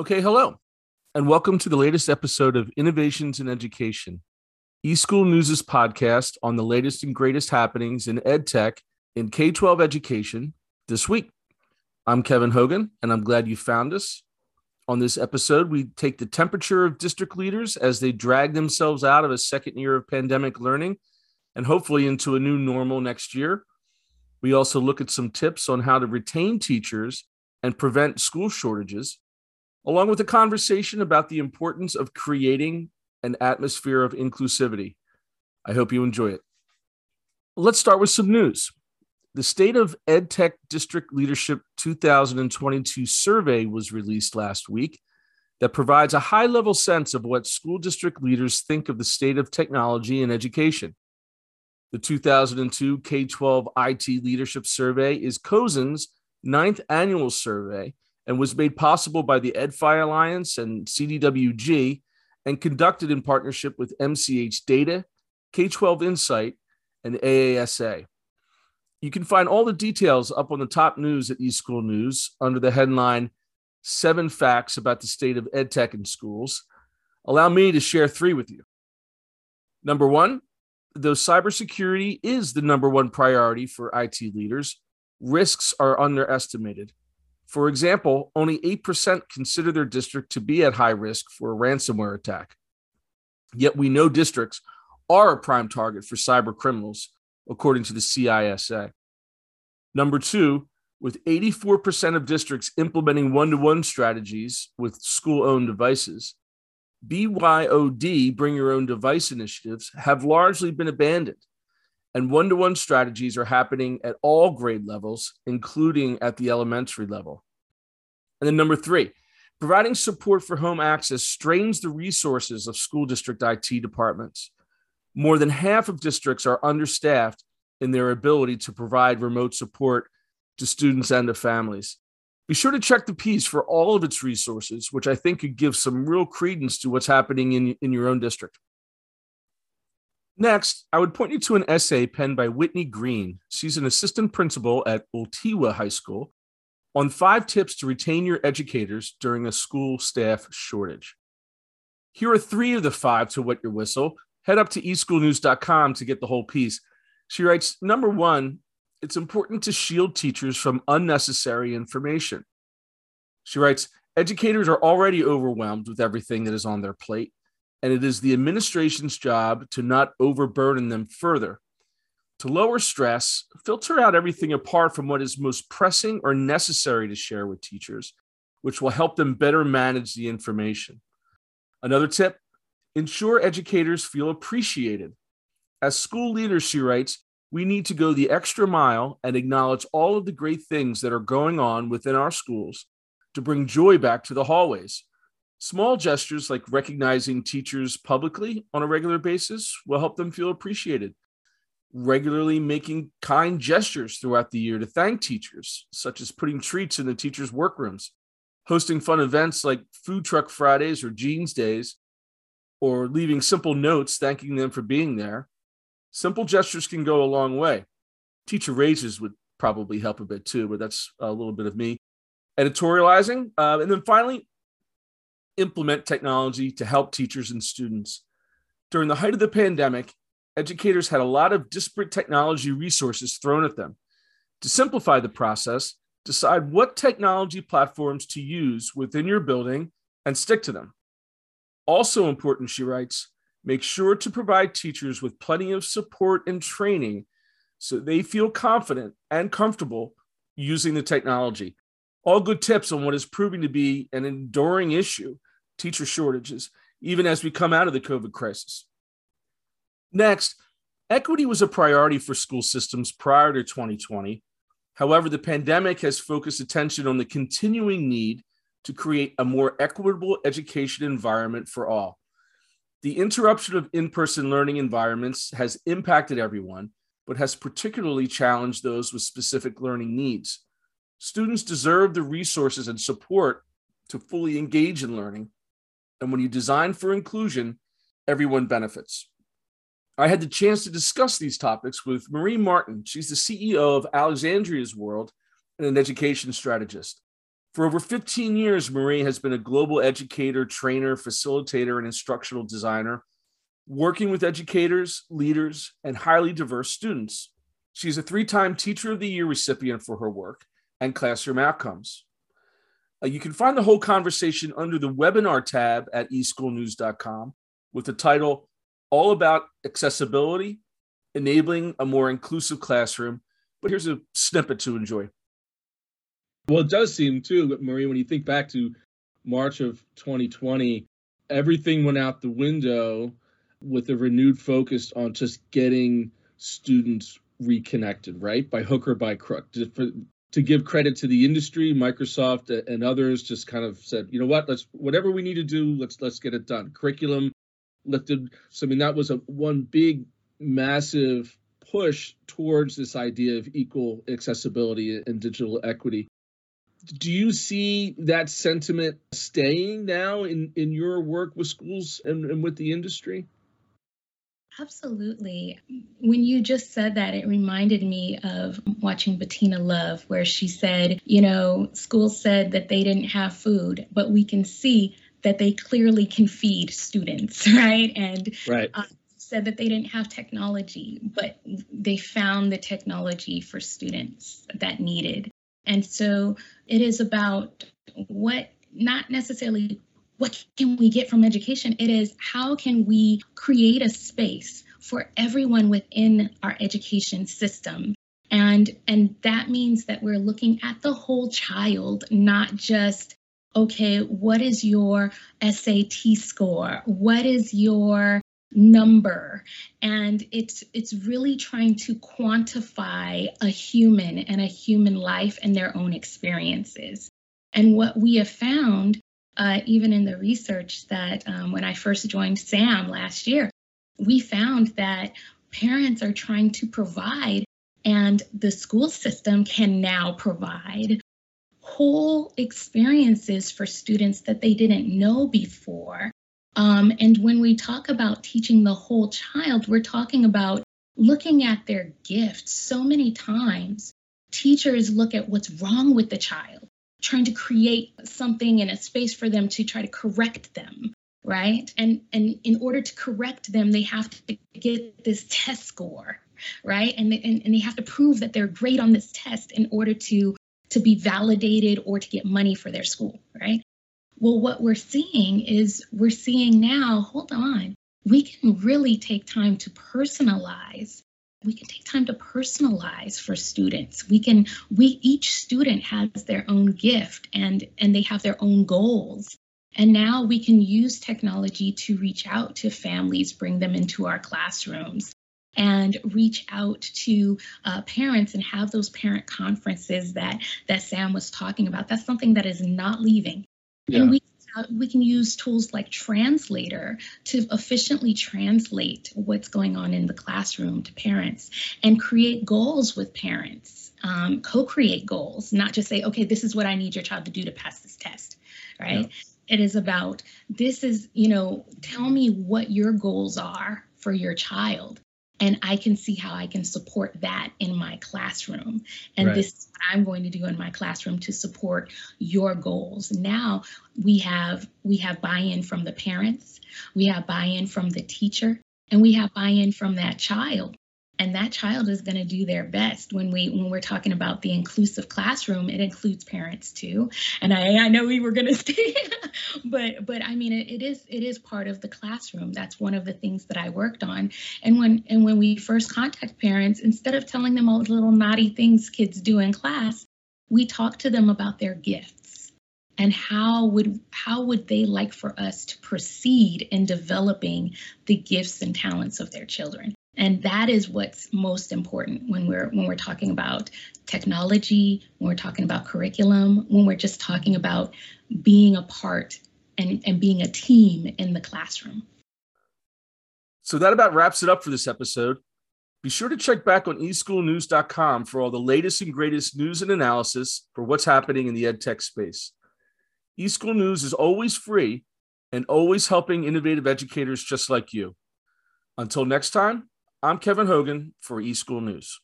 Okay, hello, and welcome to the latest episode of Innovations in Education, eSchool News' podcast on the latest and greatest happenings in EdTech in K 12 education this week. I'm Kevin Hogan, and I'm glad you found us. On this episode, we take the temperature of district leaders as they drag themselves out of a second year of pandemic learning and hopefully into a new normal next year. We also look at some tips on how to retain teachers and prevent school shortages along with a conversation about the importance of creating an atmosphere of inclusivity. I hope you enjoy it. Let's start with some news. The State of EdTech District Leadership 2022 survey was released last week that provides a high level sense of what school district leaders think of the state of technology and education. The 2002 K 12 IT Leadership Survey is COSN's ninth annual survey and was made possible by the EdFi Alliance and CDWG and conducted in partnership with MCH Data, K 12 Insight, and AASA. You can find all the details up on the top news at eSchool News under the headline Seven Facts About the State of EdTech in Schools. Allow me to share three with you. Number one, though cybersecurity is the number one priority for IT leaders, risks are underestimated. For example, only 8% consider their district to be at high risk for a ransomware attack. Yet we know districts are a prime target for cyber criminals, according to the CISA. Number two, with 84% of districts implementing one to one strategies with school owned devices, BYOD, bring your own device initiatives, have largely been abandoned. And one to one strategies are happening at all grade levels, including at the elementary level. And then number three, providing support for home access strains the resources of school district IT departments. More than half of districts are understaffed in their ability to provide remote support to students and to families. Be sure to check the piece for all of its resources, which I think could give some real credence to what's happening in, in your own district. Next, I would point you to an essay penned by Whitney Green. She's an assistant principal at Ultiwa High School on five tips to retain your educators during a school staff shortage. Here are three of the five to wet your whistle. Head up to eschoolnews.com to get the whole piece. She writes Number one, it's important to shield teachers from unnecessary information. She writes Educators are already overwhelmed with everything that is on their plate and it is the administration's job to not overburden them further. To lower stress, filter out everything apart from what is most pressing or necessary to share with teachers, which will help them better manage the information. Another tip ensure educators feel appreciated. As school leaders, she writes, we need to go the extra mile and acknowledge all of the great things that are going on within our schools to bring joy back to the hallways. Small gestures like recognizing teachers publicly on a regular basis will help them feel appreciated. Regularly making kind gestures throughout the year to thank teachers, such as putting treats in the teachers' workrooms, hosting fun events like Food Truck Fridays or Jeans Days, or leaving simple notes thanking them for being there. Simple gestures can go a long way. Teacher raises would probably help a bit too, but that's a little bit of me. Editorializing. Uh, and then finally, implement technology to help teachers and students. During the height of the pandemic, educators had a lot of disparate technology resources thrown at them. To simplify the process, decide what technology platforms to use within your building and stick to them. Also important, she writes, make sure to provide teachers with plenty of support and training so they feel confident and comfortable using the technology. All good tips on what is proving to be an enduring issue teacher shortages, even as we come out of the COVID crisis. Next, equity was a priority for school systems prior to 2020. However, the pandemic has focused attention on the continuing need to create a more equitable education environment for all. The interruption of in person learning environments has impacted everyone, but has particularly challenged those with specific learning needs. Students deserve the resources and support to fully engage in learning, and when you design for inclusion, everyone benefits. I had the chance to discuss these topics with Marie Martin. She's the CEO of Alexandria's World and an education strategist. For over 15 years, Marie has been a global educator, trainer, facilitator, and instructional designer, working with educators, leaders, and highly diverse students. She's a three time Teacher of the Year recipient for her work and classroom outcomes. Uh, you can find the whole conversation under the webinar tab at eschoolnews.com with the title All About Accessibility, Enabling a More Inclusive Classroom. But here's a snippet to enjoy. Well, it does seem too, Marie, when you think back to March of 2020, everything went out the window with a renewed focus on just getting students reconnected, right? By hook or by crook. To, give credit to the industry, Microsoft and others just kind of said, you know what, let's whatever we need to do, let's let's get it done. Curriculum lifted. So I mean that was a one big massive push towards this idea of equal accessibility and digital equity. Do you see that sentiment staying now in, in your work with schools and, and with the industry? Absolutely. When you just said that, it reminded me of watching Bettina Love, where she said, you know, schools said that they didn't have food, but we can see that they clearly can feed students, right? And right. Uh, said that they didn't have technology, but they found the technology for students that needed. And so it is about what, not necessarily what can we get from education? It is how can we create a space for everyone within our education system? And and that means that we're looking at the whole child not just okay what is your SAT score? What is your number? And it's it's really trying to quantify a human and a human life and their own experiences. And what we have found uh, even in the research that um, when i first joined sam last year we found that parents are trying to provide and the school system can now provide whole experiences for students that they didn't know before um, and when we talk about teaching the whole child, we're talking about looking at their gifts. So many times, teachers look at what's wrong with the child, trying to create something in a space for them to try to correct them right and and in order to correct them they have to get this test score right and and, and they have to prove that they're great on this test in order to to be validated or to get money for their school right well, what we're seeing is we're seeing now, hold on, we can really take time to personalize. We can take time to personalize for students. We can, we each student has their own gift and and they have their own goals. And now we can use technology to reach out to families, bring them into our classrooms, and reach out to uh, parents and have those parent conferences that that Sam was talking about. That's something that is not leaving. Yeah. And we we can use tools like Translator to efficiently translate what's going on in the classroom to parents and create goals with parents, um, co create goals, not just say, okay, this is what I need your child to do to pass this test, right? Yeah. It is about this is, you know, tell me what your goals are for your child and I can see how I can support that in my classroom. And right. this is what I'm going to do in my classroom to support your goals. Now we have we have buy-in from the parents, we have buy-in from the teacher, and we have buy-in from that child and that child is going to do their best when we when we're talking about the inclusive classroom it includes parents too. And i i know we were going to stay but but i mean it, it is it is part of the classroom. That's one of the things that i worked on. And when and when we first contact parents instead of telling them all the little naughty things kids do in class we talk to them about their gifts and how would how would they like for us to proceed in developing the gifts and talents of their children and that is what's most important when we're when we're talking about technology when we're talking about curriculum when we're just talking about being a part and, and being a team in the classroom. So that about wraps it up for this episode. Be sure to check back on eschoolnews.com for all the latest and greatest news and analysis for what's happening in the edtech space. eSchool News is always free and always helping innovative educators just like you. Until next time I'm Kevin Hogan for eSchool News.